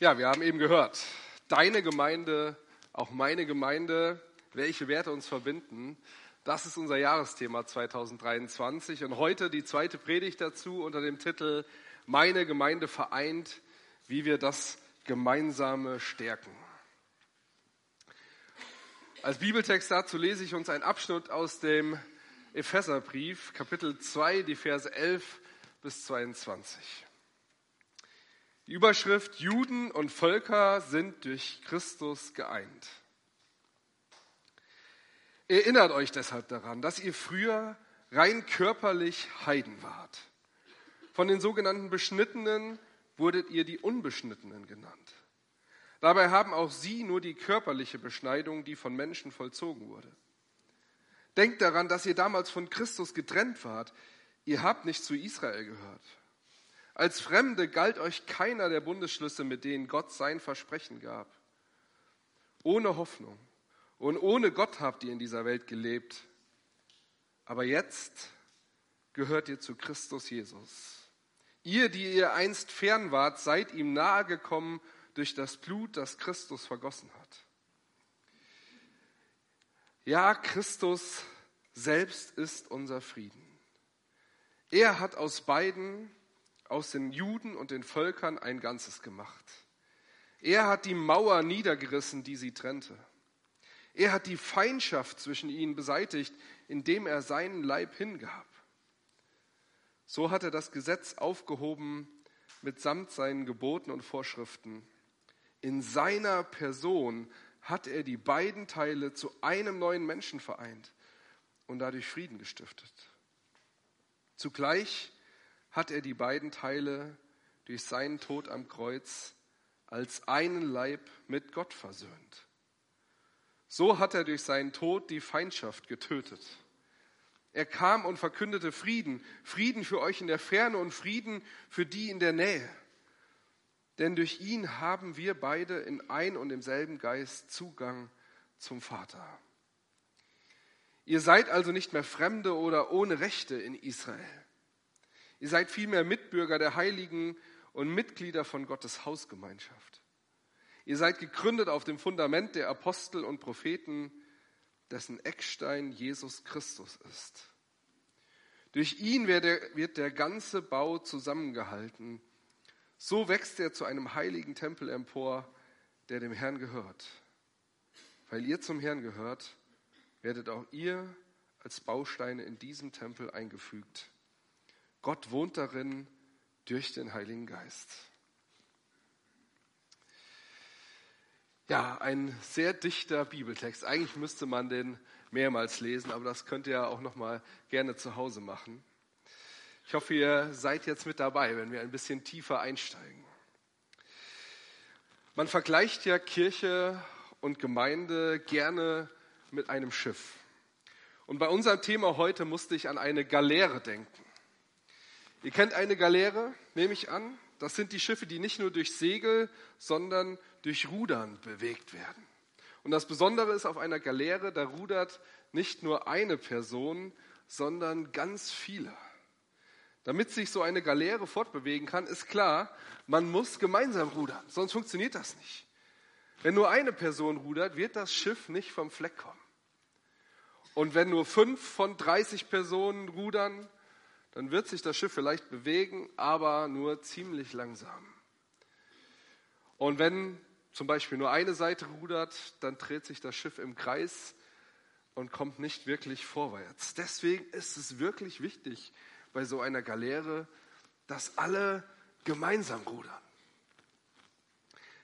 Ja, wir haben eben gehört, deine Gemeinde, auch meine Gemeinde, welche Werte uns verbinden, das ist unser Jahresthema 2023 und heute die zweite Predigt dazu unter dem Titel Meine Gemeinde vereint, wie wir das Gemeinsame stärken. Als Bibeltext dazu lese ich uns einen Abschnitt aus dem Epheserbrief, Kapitel 2, die Verse 11 bis 22. Die Überschrift Juden und Völker sind durch Christus geeint. Erinnert euch deshalb daran, dass ihr früher rein körperlich Heiden wart. Von den sogenannten Beschnittenen wurdet ihr die Unbeschnittenen genannt. Dabei haben auch sie nur die körperliche Beschneidung, die von Menschen vollzogen wurde. Denkt daran, dass ihr damals von Christus getrennt wart. Ihr habt nicht zu Israel gehört. Als Fremde galt euch keiner der Bundesschlüsse, mit denen Gott sein Versprechen gab. Ohne Hoffnung und ohne Gott habt ihr in dieser Welt gelebt. Aber jetzt gehört ihr zu Christus Jesus. Ihr, die ihr einst fern wart, seid ihm nahe gekommen durch das Blut, das Christus vergossen hat. Ja, Christus selbst ist unser Frieden. Er hat aus beiden aus den Juden und den Völkern ein Ganzes gemacht. Er hat die Mauer niedergerissen, die sie trennte. Er hat die Feindschaft zwischen ihnen beseitigt, indem er seinen Leib hingab. So hat er das Gesetz aufgehoben mitsamt seinen Geboten und Vorschriften. In seiner Person hat er die beiden Teile zu einem neuen Menschen vereint und dadurch Frieden gestiftet. Zugleich hat er die beiden Teile durch seinen Tod am Kreuz als einen Leib mit Gott versöhnt. So hat er durch seinen Tod die Feindschaft getötet. Er kam und verkündete Frieden, Frieden für euch in der Ferne und Frieden für die in der Nähe. Denn durch ihn haben wir beide in ein und demselben Geist Zugang zum Vater. Ihr seid also nicht mehr Fremde oder ohne Rechte in Israel. Ihr seid vielmehr Mitbürger der Heiligen und Mitglieder von Gottes Hausgemeinschaft. Ihr seid gegründet auf dem Fundament der Apostel und Propheten, dessen Eckstein Jesus Christus ist. Durch ihn wird der, wird der ganze Bau zusammengehalten. So wächst er zu einem heiligen Tempel empor, der dem Herrn gehört. Weil ihr zum Herrn gehört, werdet auch ihr als Bausteine in diesem Tempel eingefügt. Gott wohnt darin durch den Heiligen Geist. Ja, ein sehr dichter Bibeltext. Eigentlich müsste man den mehrmals lesen, aber das könnt ihr auch noch mal gerne zu Hause machen. Ich hoffe, ihr seid jetzt mit dabei, wenn wir ein bisschen tiefer einsteigen. Man vergleicht ja Kirche und Gemeinde gerne mit einem Schiff. Und bei unserem Thema heute musste ich an eine Galeere denken. Ihr kennt eine Galeere, nehme ich an. Das sind die Schiffe, die nicht nur durch Segel, sondern durch Rudern bewegt werden. Und das Besondere ist auf einer Galeere, da rudert nicht nur eine Person, sondern ganz viele. Damit sich so eine Galeere fortbewegen kann, ist klar, man muss gemeinsam rudern, sonst funktioniert das nicht. Wenn nur eine Person rudert, wird das Schiff nicht vom Fleck kommen. Und wenn nur fünf von 30 Personen rudern, dann wird sich das Schiff vielleicht bewegen, aber nur ziemlich langsam. Und wenn zum Beispiel nur eine Seite rudert, dann dreht sich das Schiff im Kreis und kommt nicht wirklich vorwärts. Deswegen ist es wirklich wichtig bei so einer Galeere, dass alle gemeinsam rudern.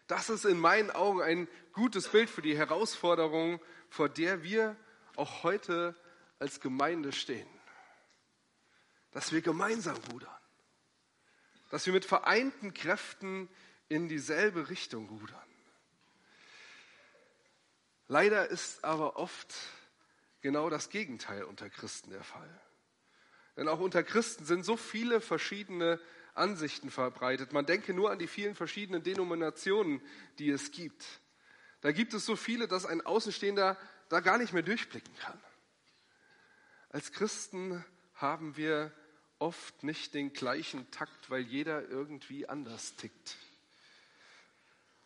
Das ist in meinen Augen ein gutes Bild für die Herausforderung, vor der wir auch heute als Gemeinde stehen dass wir gemeinsam rudern, dass wir mit vereinten Kräften in dieselbe Richtung rudern. Leider ist aber oft genau das Gegenteil unter Christen der Fall. Denn auch unter Christen sind so viele verschiedene Ansichten verbreitet. Man denke nur an die vielen verschiedenen Denominationen, die es gibt. Da gibt es so viele, dass ein Außenstehender da gar nicht mehr durchblicken kann. Als Christen haben wir oft nicht den gleichen Takt, weil jeder irgendwie anders tickt.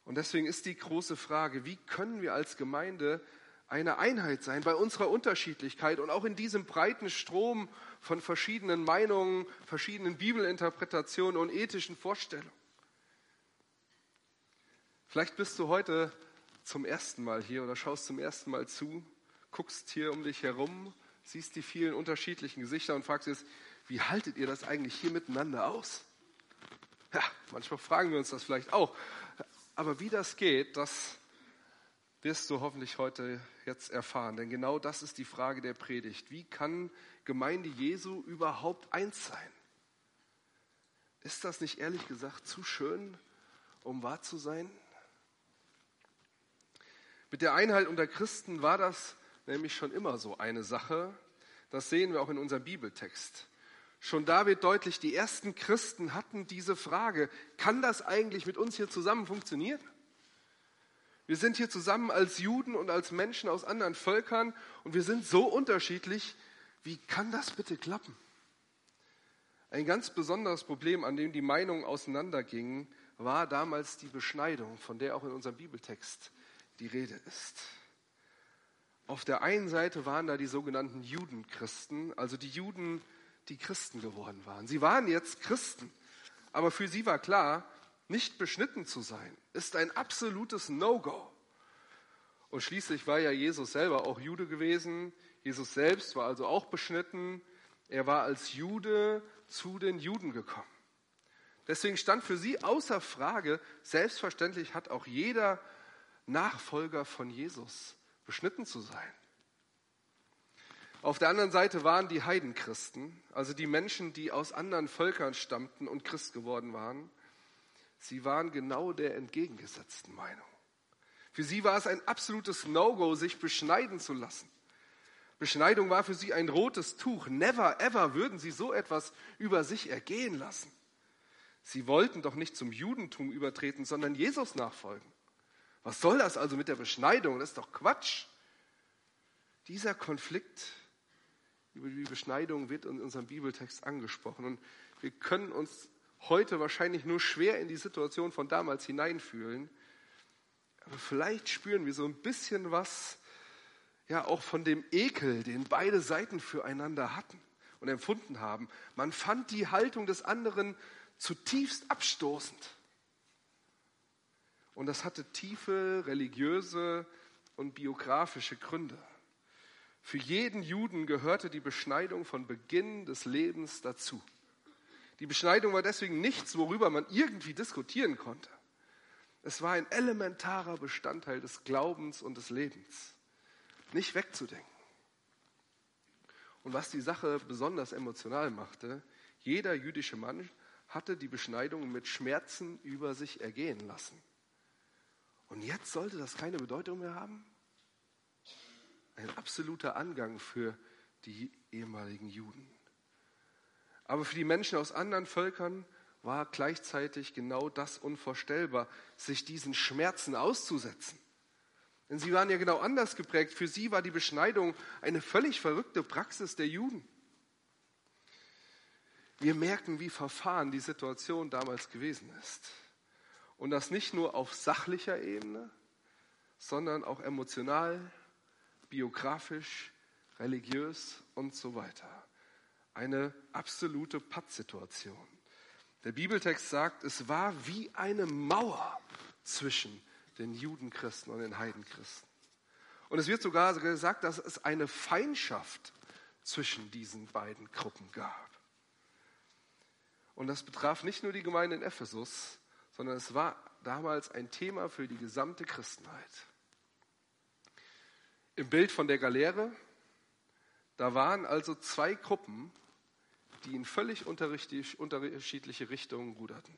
Und deswegen ist die große Frage, wie können wir als Gemeinde eine Einheit sein bei unserer Unterschiedlichkeit und auch in diesem breiten Strom von verschiedenen Meinungen, verschiedenen Bibelinterpretationen und ethischen Vorstellungen. Vielleicht bist du heute zum ersten Mal hier oder schaust zum ersten Mal zu, guckst hier um dich herum, siehst die vielen unterschiedlichen Gesichter und fragst jetzt, wie haltet ihr das eigentlich hier miteinander aus? Ja, manchmal fragen wir uns das vielleicht auch. Aber wie das geht, das wirst du hoffentlich heute jetzt erfahren. Denn genau das ist die Frage der Predigt. Wie kann Gemeinde Jesu überhaupt eins sein? Ist das nicht ehrlich gesagt zu schön, um wahr zu sein? Mit der Einheit unter Christen war das nämlich schon immer so eine Sache. Das sehen wir auch in unserem Bibeltext. Schon da wird deutlich, die ersten Christen hatten diese Frage, kann das eigentlich mit uns hier zusammen funktionieren? Wir sind hier zusammen als Juden und als Menschen aus anderen Völkern und wir sind so unterschiedlich. Wie kann das bitte klappen? Ein ganz besonderes Problem, an dem die Meinungen auseinandergingen, war damals die Beschneidung, von der auch in unserem Bibeltext die Rede ist. Auf der einen Seite waren da die sogenannten Judenchristen, also die Juden, die Christen geworden waren. Sie waren jetzt Christen, aber für sie war klar, nicht beschnitten zu sein, ist ein absolutes No-Go. Und schließlich war ja Jesus selber auch Jude gewesen. Jesus selbst war also auch beschnitten. Er war als Jude zu den Juden gekommen. Deswegen stand für sie außer Frage, selbstverständlich hat auch jeder Nachfolger von Jesus beschnitten zu sein. Auf der anderen Seite waren die Heidenchristen, also die Menschen, die aus anderen Völkern stammten und Christ geworden waren. Sie waren genau der entgegengesetzten Meinung. Für sie war es ein absolutes No-Go, sich beschneiden zu lassen. Beschneidung war für sie ein rotes Tuch. Never, ever würden sie so etwas über sich ergehen lassen. Sie wollten doch nicht zum Judentum übertreten, sondern Jesus nachfolgen. Was soll das also mit der Beschneidung? Das ist doch Quatsch. Dieser Konflikt über die Beschneidung wird in unserem Bibeltext angesprochen. Und wir können uns heute wahrscheinlich nur schwer in die Situation von damals hineinfühlen. Aber vielleicht spüren wir so ein bisschen was, ja, auch von dem Ekel, den beide Seiten füreinander hatten und empfunden haben. Man fand die Haltung des anderen zutiefst abstoßend. Und das hatte tiefe religiöse und biografische Gründe. Für jeden Juden gehörte die Beschneidung von Beginn des Lebens dazu. Die Beschneidung war deswegen nichts, worüber man irgendwie diskutieren konnte. Es war ein elementarer Bestandteil des Glaubens und des Lebens. Nicht wegzudenken. Und was die Sache besonders emotional machte, jeder jüdische Mann hatte die Beschneidung mit Schmerzen über sich ergehen lassen. Und jetzt sollte das keine Bedeutung mehr haben? Ein absoluter Angang für die ehemaligen Juden. Aber für die Menschen aus anderen Völkern war gleichzeitig genau das unvorstellbar, sich diesen Schmerzen auszusetzen. Denn sie waren ja genau anders geprägt. Für sie war die Beschneidung eine völlig verrückte Praxis der Juden. Wir merken, wie verfahren die Situation damals gewesen ist. Und das nicht nur auf sachlicher Ebene, sondern auch emotional, biografisch, religiös und so weiter eine absolute Pattsituation. Der Bibeltext sagt, es war wie eine Mauer zwischen den Judenchristen und den Heidenchristen. Und es wird sogar gesagt, dass es eine Feindschaft zwischen diesen beiden Gruppen gab. Und das betraf nicht nur die Gemeinde in Ephesus, sondern es war damals ein Thema für die gesamte Christenheit. Im Bild von der Galeere, da waren also zwei Gruppen, die in völlig unterschiedliche Richtungen ruderten.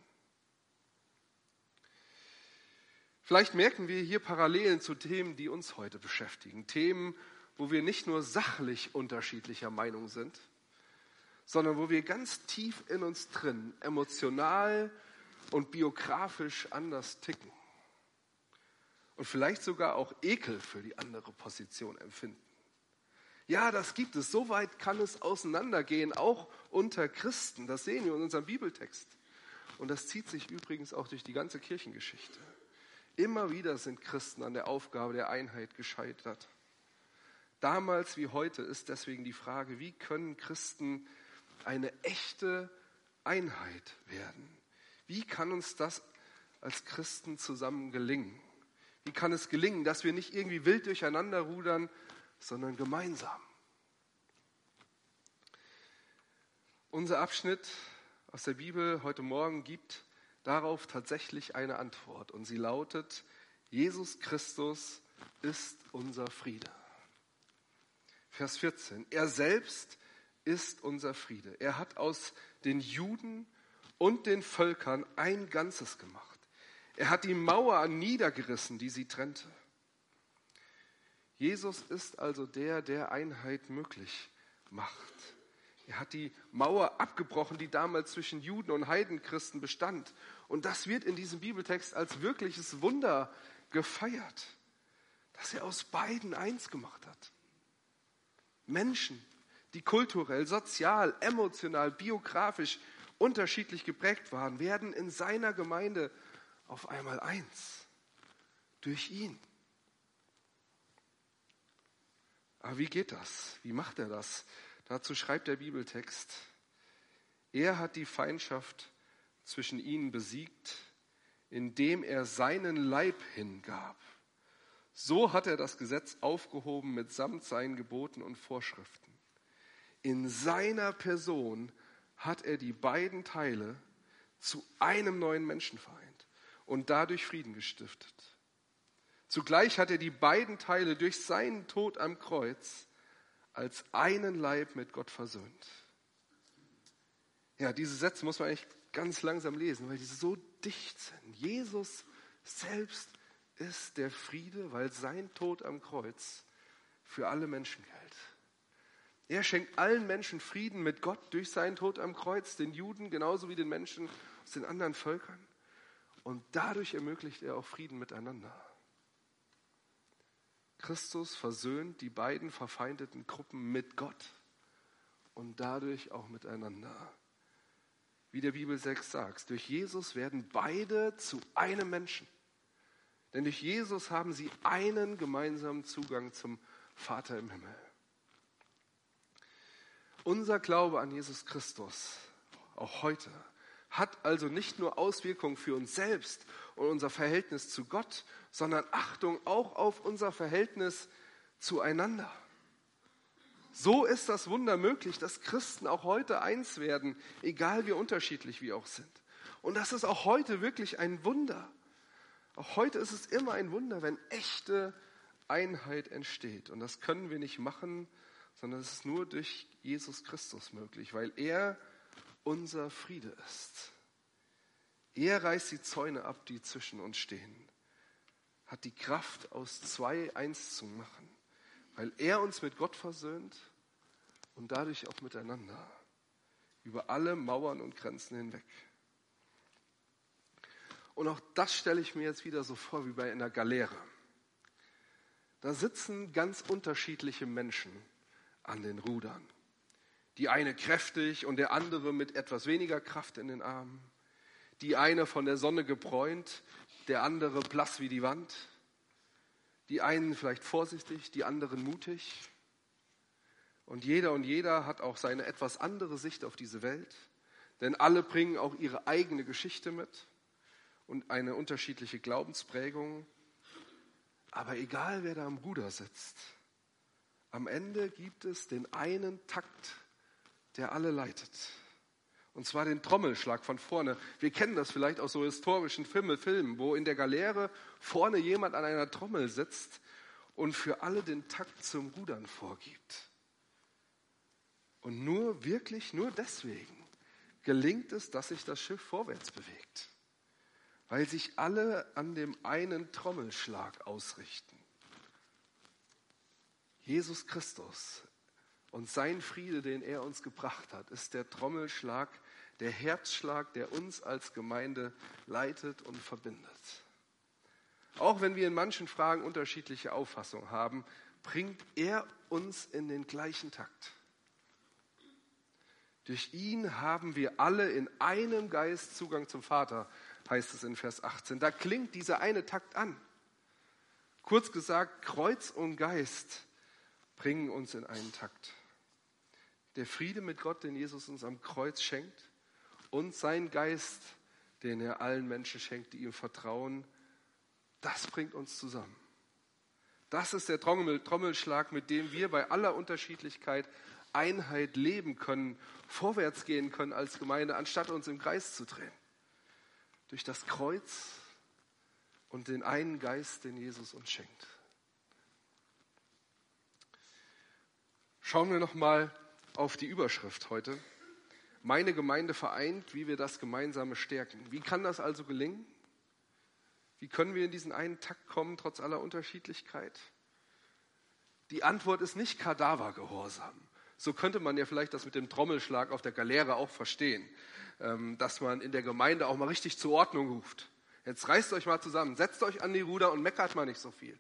Vielleicht merken wir hier Parallelen zu Themen, die uns heute beschäftigen. Themen, wo wir nicht nur sachlich unterschiedlicher Meinung sind, sondern wo wir ganz tief in uns drin emotional und biografisch anders ticken. Und vielleicht sogar auch Ekel für die andere Position empfinden. Ja, das gibt es. So weit kann es auseinandergehen, auch unter Christen. Das sehen wir in unserem Bibeltext. Und das zieht sich übrigens auch durch die ganze Kirchengeschichte. Immer wieder sind Christen an der Aufgabe der Einheit gescheitert. Damals wie heute ist deswegen die Frage, wie können Christen eine echte Einheit werden? Wie kann uns das als Christen zusammen gelingen? Wie kann es gelingen, dass wir nicht irgendwie wild durcheinander rudern, sondern gemeinsam? Unser Abschnitt aus der Bibel heute Morgen gibt darauf tatsächlich eine Antwort und sie lautet, Jesus Christus ist unser Friede. Vers 14, er selbst ist unser Friede. Er hat aus den Juden und den Völkern ein Ganzes gemacht. Er hat die Mauer niedergerissen, die sie trennte. Jesus ist also der, der Einheit möglich macht. Er hat die Mauer abgebrochen, die damals zwischen Juden und Heidenchristen bestand. Und das wird in diesem Bibeltext als wirkliches Wunder gefeiert, dass er aus beiden eins gemacht hat. Menschen, die kulturell, sozial, emotional, biografisch unterschiedlich geprägt waren, werden in seiner Gemeinde auf einmal eins. Durch ihn. Aber wie geht das? Wie macht er das? Dazu schreibt der Bibeltext, er hat die Feindschaft zwischen ihnen besiegt, indem er seinen Leib hingab. So hat er das Gesetz aufgehoben mitsamt seinen Geboten und Vorschriften. In seiner Person hat er die beiden Teile zu einem neuen Menschen vereint und dadurch Frieden gestiftet. Zugleich hat er die beiden Teile durch seinen Tod am Kreuz als einen Leib mit Gott versöhnt. Ja, diese Sätze muss man eigentlich ganz langsam lesen, weil die so dicht sind. Jesus selbst ist der Friede, weil sein Tod am Kreuz für alle Menschen gilt. Er schenkt allen Menschen Frieden mit Gott durch seinen Tod am Kreuz, den Juden genauso wie den Menschen aus den anderen Völkern. Und dadurch ermöglicht er auch Frieden miteinander. Christus versöhnt die beiden verfeindeten Gruppen mit Gott und dadurch auch miteinander. Wie der Bibel 6 sagt, durch Jesus werden beide zu einem Menschen. Denn durch Jesus haben sie einen gemeinsamen Zugang zum Vater im Himmel. Unser Glaube an Jesus Christus, auch heute, hat also nicht nur Auswirkungen für uns selbst und unser Verhältnis zu Gott, sondern Achtung auch auf unser Verhältnis zueinander. So ist das Wunder möglich, dass Christen auch heute eins werden, egal wie unterschiedlich wir auch sind. Und das ist auch heute wirklich ein Wunder. Auch heute ist es immer ein Wunder, wenn echte Einheit entsteht. Und das können wir nicht machen, sondern es ist nur durch Jesus Christus möglich, weil er unser Friede ist. Er reißt die Zäune ab, die zwischen uns stehen, hat die Kraft, aus zwei eins zu machen, weil er uns mit Gott versöhnt und dadurch auch miteinander, über alle Mauern und Grenzen hinweg. Und auch das stelle ich mir jetzt wieder so vor wie bei einer Galeere. Da sitzen ganz unterschiedliche Menschen an den Rudern. Die eine kräftig und der andere mit etwas weniger Kraft in den Armen. Die eine von der Sonne gebräunt, der andere blass wie die Wand. Die einen vielleicht vorsichtig, die anderen mutig. Und jeder und jeder hat auch seine etwas andere Sicht auf diese Welt, denn alle bringen auch ihre eigene Geschichte mit und eine unterschiedliche Glaubensprägung. Aber egal, wer da am Ruder sitzt, am Ende gibt es den einen Takt, der alle leitet. Und zwar den Trommelschlag von vorne. Wir kennen das vielleicht aus so historischen Filmen, wo in der Galeere vorne jemand an einer Trommel sitzt und für alle den Takt zum Rudern vorgibt. Und nur wirklich, nur deswegen gelingt es, dass sich das Schiff vorwärts bewegt, weil sich alle an dem einen Trommelschlag ausrichten. Jesus Christus und sein Friede, den er uns gebracht hat, ist der Trommelschlag, der Herzschlag, der uns als Gemeinde leitet und verbindet. Auch wenn wir in manchen Fragen unterschiedliche Auffassungen haben, bringt er uns in den gleichen Takt. Durch ihn haben wir alle in einem Geist Zugang zum Vater, heißt es in Vers 18. Da klingt dieser eine Takt an. Kurz gesagt, Kreuz und Geist bringen uns in einen Takt. Der Friede mit Gott, den Jesus uns am Kreuz schenkt, und sein Geist, den er allen Menschen schenkt, die ihm vertrauen, das bringt uns zusammen. Das ist der Trommel, Trommelschlag, mit dem wir bei aller Unterschiedlichkeit Einheit leben können, vorwärts gehen können als Gemeinde, anstatt uns im Kreis zu drehen. Durch das Kreuz und den einen Geist, den Jesus uns schenkt. Schauen wir noch mal auf die Überschrift heute. Meine Gemeinde vereint, wie wir das Gemeinsame stärken. Wie kann das also gelingen? Wie können wir in diesen einen Takt kommen, trotz aller Unterschiedlichkeit? Die Antwort ist nicht Kadavergehorsam. So könnte man ja vielleicht das mit dem Trommelschlag auf der Galeere auch verstehen, ähm, dass man in der Gemeinde auch mal richtig zur Ordnung ruft. Jetzt reißt euch mal zusammen, setzt euch an die Ruder und meckert mal nicht so viel.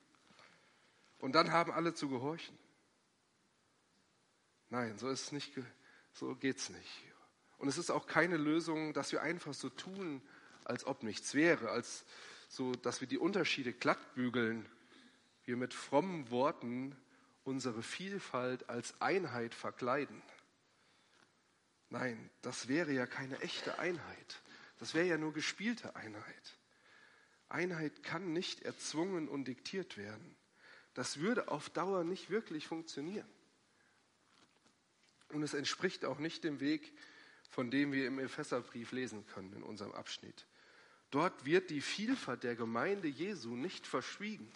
Und dann haben alle zu gehorchen. Nein, so ist es nicht, so geht's nicht. Und es ist auch keine Lösung, dass wir einfach so tun, als ob nichts wäre, als so, dass wir die Unterschiede glatt bügeln, wir mit frommen Worten unsere Vielfalt als Einheit verkleiden. Nein, das wäre ja keine echte Einheit. Das wäre ja nur gespielte Einheit. Einheit kann nicht erzwungen und diktiert werden. Das würde auf Dauer nicht wirklich funktionieren. Und es entspricht auch nicht dem Weg, von dem wir im Epheserbrief lesen können in unserem Abschnitt. Dort wird die Vielfalt der Gemeinde Jesu nicht verschwiegen.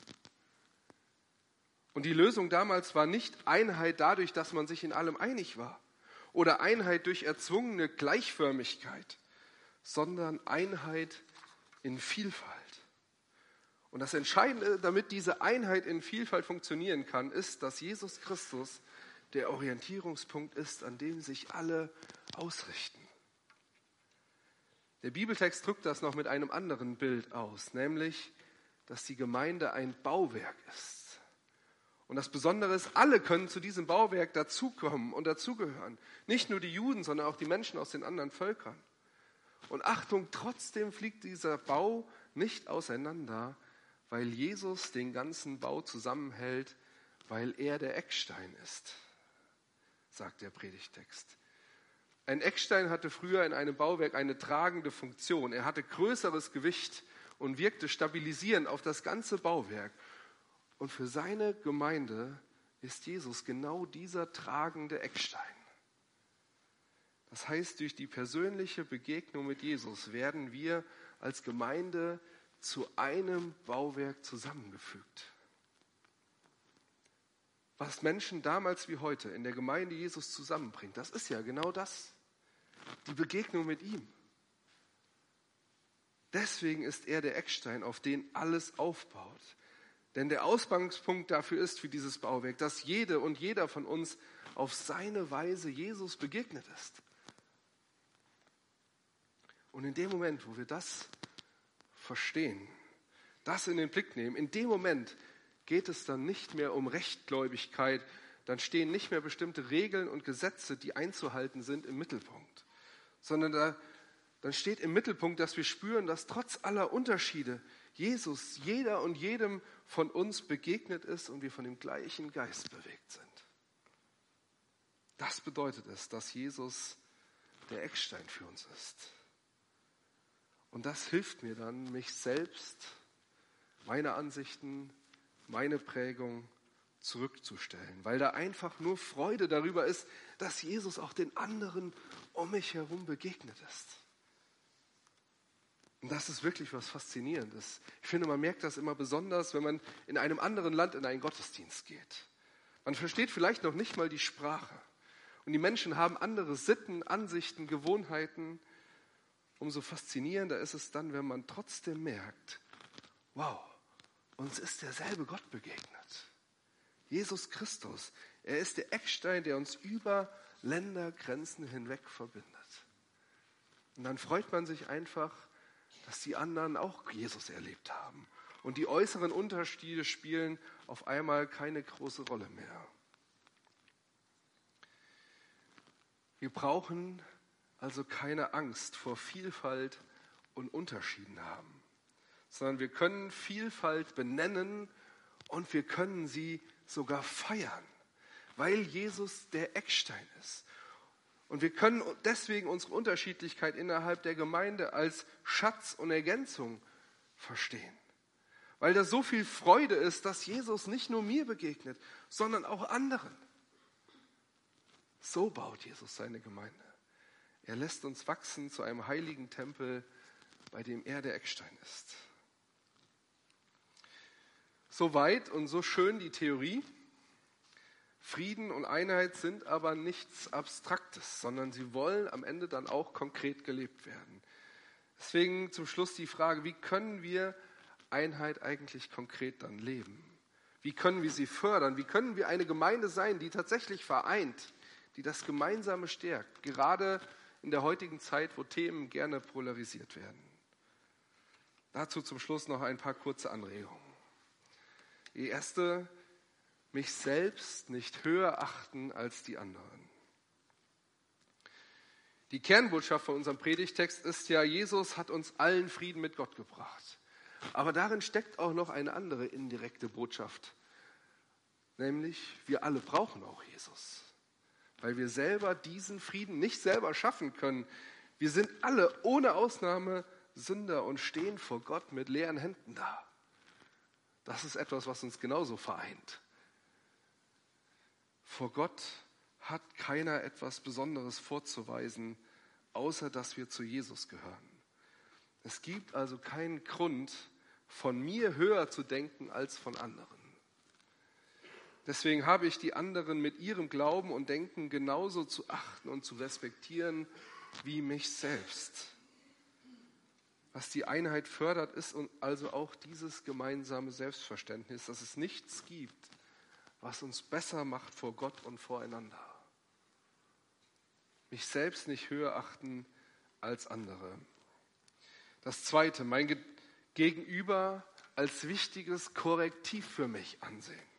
Und die Lösung damals war nicht Einheit dadurch, dass man sich in allem einig war oder Einheit durch erzwungene Gleichförmigkeit, sondern Einheit in Vielfalt. Und das Entscheidende, damit diese Einheit in Vielfalt funktionieren kann, ist, dass Jesus Christus der Orientierungspunkt ist, an dem sich alle ausrichten. Der Bibeltext drückt das noch mit einem anderen Bild aus, nämlich, dass die Gemeinde ein Bauwerk ist. Und das Besondere ist, alle können zu diesem Bauwerk dazukommen und dazugehören. Nicht nur die Juden, sondern auch die Menschen aus den anderen Völkern. Und Achtung, trotzdem fliegt dieser Bau nicht auseinander, weil Jesus den ganzen Bau zusammenhält, weil er der Eckstein ist, sagt der Predigtext. Ein Eckstein hatte früher in einem Bauwerk eine tragende Funktion. Er hatte größeres Gewicht und wirkte stabilisierend auf das ganze Bauwerk. Und für seine Gemeinde ist Jesus genau dieser tragende Eckstein. Das heißt, durch die persönliche Begegnung mit Jesus werden wir als Gemeinde zu einem Bauwerk zusammengefügt. Was Menschen damals wie heute in der Gemeinde Jesus zusammenbringt, das ist ja genau das die Begegnung mit ihm. Deswegen ist er der Eckstein, auf den alles aufbaut. Denn der Ausgangspunkt dafür ist, für dieses Bauwerk, dass jede und jeder von uns auf seine Weise Jesus begegnet ist. Und in dem Moment, wo wir das verstehen, das in den Blick nehmen, in dem Moment geht es dann nicht mehr um Rechtgläubigkeit, dann stehen nicht mehr bestimmte Regeln und Gesetze, die einzuhalten sind, im Mittelpunkt sondern da, dann steht im Mittelpunkt, dass wir spüren, dass trotz aller Unterschiede Jesus jeder und jedem von uns begegnet ist und wir von dem gleichen Geist bewegt sind. Das bedeutet es, dass Jesus der Eckstein für uns ist. Und das hilft mir dann, mich selbst, meine Ansichten, meine Prägung zurückzustellen, weil da einfach nur Freude darüber ist, dass Jesus auch den anderen um mich herum begegnet ist. Und das ist wirklich was Faszinierendes. Ich finde, man merkt das immer besonders, wenn man in einem anderen Land in einen Gottesdienst geht. Man versteht vielleicht noch nicht mal die Sprache. Und die Menschen haben andere Sitten, Ansichten, Gewohnheiten. Umso faszinierender ist es dann, wenn man trotzdem merkt, wow, uns ist derselbe Gott begegnet. Jesus Christus, er ist der Eckstein, der uns über Ländergrenzen hinweg verbindet. Und dann freut man sich einfach, dass die anderen auch Jesus erlebt haben. Und die äußeren Unterschiede spielen auf einmal keine große Rolle mehr. Wir brauchen also keine Angst vor Vielfalt und Unterschieden haben, sondern wir können Vielfalt benennen und wir können sie sogar feiern, weil Jesus der Eckstein ist. Und wir können deswegen unsere Unterschiedlichkeit innerhalb der Gemeinde als Schatz und Ergänzung verstehen. Weil da so viel Freude ist, dass Jesus nicht nur mir begegnet, sondern auch anderen. So baut Jesus seine Gemeinde. Er lässt uns wachsen zu einem heiligen Tempel, bei dem er der Eckstein ist. So weit und so schön die Theorie. Frieden und Einheit sind aber nichts Abstraktes, sondern sie wollen am Ende dann auch konkret gelebt werden. Deswegen zum Schluss die Frage, wie können wir Einheit eigentlich konkret dann leben? Wie können wir sie fördern? Wie können wir eine Gemeinde sein, die tatsächlich vereint, die das Gemeinsame stärkt, gerade in der heutigen Zeit, wo Themen gerne polarisiert werden? Dazu zum Schluss noch ein paar kurze Anregungen. Die erste, mich selbst nicht höher achten als die anderen. Die Kernbotschaft von unserem Predigtext ist ja, Jesus hat uns allen Frieden mit Gott gebracht. Aber darin steckt auch noch eine andere indirekte Botschaft, nämlich wir alle brauchen auch Jesus, weil wir selber diesen Frieden nicht selber schaffen können. Wir sind alle ohne Ausnahme Sünder und stehen vor Gott mit leeren Händen da. Das ist etwas, was uns genauso vereint. Vor Gott hat keiner etwas Besonderes vorzuweisen, außer dass wir zu Jesus gehören. Es gibt also keinen Grund, von mir höher zu denken als von anderen. Deswegen habe ich die anderen mit ihrem Glauben und Denken genauso zu achten und zu respektieren wie mich selbst. Was die Einheit fördert, ist also auch dieses gemeinsame Selbstverständnis, dass es nichts gibt, was uns besser macht vor Gott und voreinander. Mich selbst nicht höher achten als andere. Das Zweite, mein Gegenüber als wichtiges Korrektiv für mich ansehen.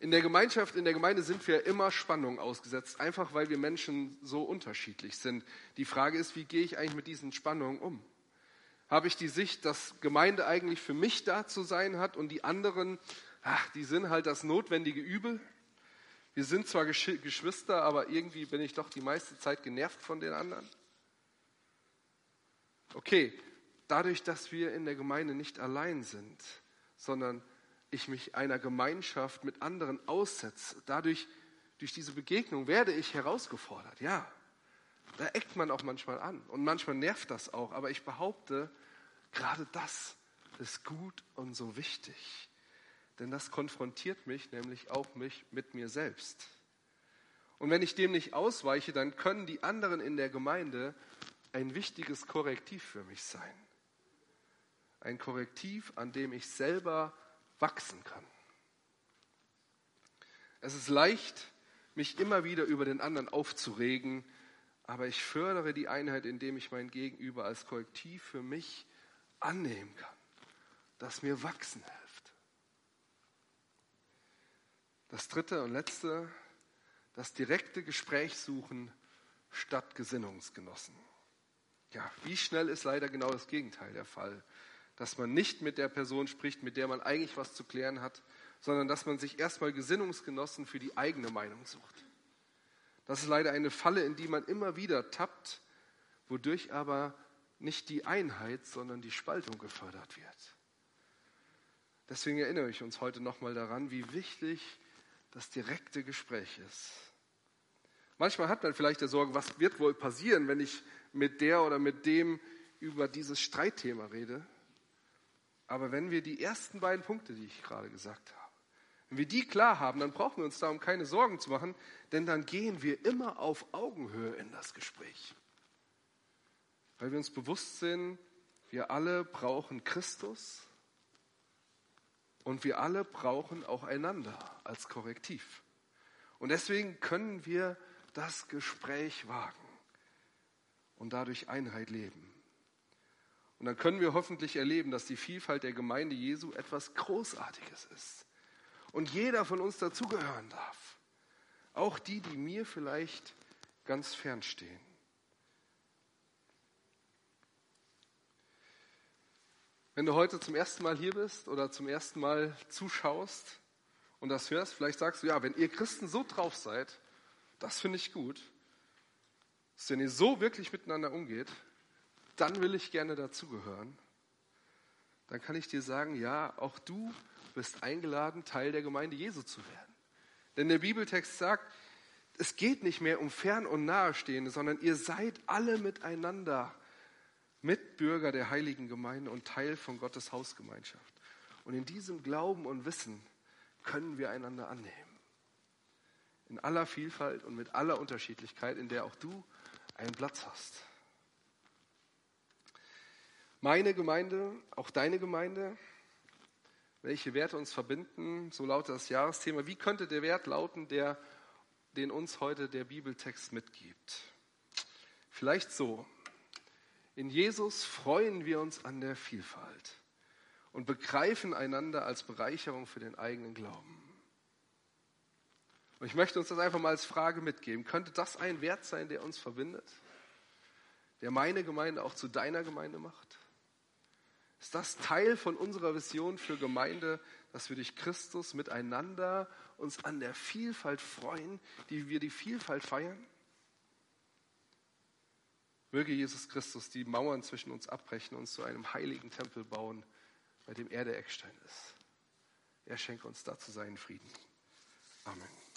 In der Gemeinschaft, in der Gemeinde sind wir immer Spannungen ausgesetzt, einfach weil wir Menschen so unterschiedlich sind. Die Frage ist, wie gehe ich eigentlich mit diesen Spannungen um? Habe ich die Sicht, dass Gemeinde eigentlich für mich da zu sein hat und die anderen, ach, die sind halt das notwendige Übel? Wir sind zwar Geschwister, aber irgendwie bin ich doch die meiste Zeit genervt von den anderen. Okay, dadurch, dass wir in der Gemeinde nicht allein sind, sondern ich mich einer Gemeinschaft mit anderen aussetze, dadurch, durch diese Begegnung werde ich herausgefordert. Ja, da eckt man auch manchmal an und manchmal nervt das auch, aber ich behaupte, gerade das ist gut und so wichtig, denn das konfrontiert mich nämlich auch mich mit mir selbst. Und wenn ich dem nicht ausweiche, dann können die anderen in der Gemeinde ein wichtiges Korrektiv für mich sein. Ein Korrektiv, an dem ich selber wachsen kann. Es ist leicht, mich immer wieder über den anderen aufzuregen, aber ich fördere die Einheit, indem ich mein Gegenüber als Korrektiv für mich annehmen kann, das mir wachsen hilft. Das dritte und letzte, das direkte Gespräch suchen statt Gesinnungsgenossen. Ja, wie schnell ist leider genau das Gegenteil der Fall dass man nicht mit der Person spricht, mit der man eigentlich was zu klären hat, sondern dass man sich erstmal Gesinnungsgenossen für die eigene Meinung sucht. Das ist leider eine Falle, in die man immer wieder tappt, wodurch aber nicht die Einheit, sondern die Spaltung gefördert wird. Deswegen erinnere ich uns heute nochmal daran, wie wichtig das direkte Gespräch ist. Manchmal hat man vielleicht der Sorge, was wird wohl passieren, wenn ich mit der oder mit dem über dieses Streitthema rede. Aber wenn wir die ersten beiden Punkte, die ich gerade gesagt habe, wenn wir die klar haben, dann brauchen wir uns darum keine Sorgen zu machen, denn dann gehen wir immer auf Augenhöhe in das Gespräch. Weil wir uns bewusst sind, wir alle brauchen Christus und wir alle brauchen auch einander als Korrektiv. Und deswegen können wir das Gespräch wagen und dadurch Einheit leben. Und dann können wir hoffentlich erleben, dass die Vielfalt der Gemeinde Jesu etwas Großartiges ist. Und jeder von uns dazugehören darf. Auch die, die mir vielleicht ganz fern stehen. Wenn du heute zum ersten Mal hier bist oder zum ersten Mal zuschaust und das hörst, vielleicht sagst du, ja, wenn ihr Christen so drauf seid, das finde ich gut, dass wenn ihr so wirklich miteinander umgeht, dann will ich gerne dazugehören. Dann kann ich dir sagen, ja, auch du bist eingeladen, Teil der Gemeinde Jesu zu werden. Denn der Bibeltext sagt, es geht nicht mehr um fern und nahestehende, sondern ihr seid alle miteinander Mitbürger der heiligen Gemeinde und Teil von Gottes Hausgemeinschaft. Und in diesem Glauben und Wissen können wir einander annehmen. In aller Vielfalt und mit aller Unterschiedlichkeit, in der auch du einen Platz hast. Meine Gemeinde, auch deine Gemeinde, welche Werte uns verbinden, so lautet das Jahresthema. Wie könnte der Wert lauten, der, den uns heute der Bibeltext mitgibt? Vielleicht so. In Jesus freuen wir uns an der Vielfalt und begreifen einander als Bereicherung für den eigenen Glauben. Und ich möchte uns das einfach mal als Frage mitgeben. Könnte das ein Wert sein, der uns verbindet? Der meine Gemeinde auch zu deiner Gemeinde macht? Ist das Teil von unserer Vision für Gemeinde, dass wir durch Christus miteinander uns an der Vielfalt freuen, die wir die Vielfalt feiern? Möge Jesus Christus die Mauern zwischen uns abbrechen und zu einem heiligen Tempel bauen, bei dem er der Eckstein ist. Er schenke uns dazu seinen Frieden. Amen.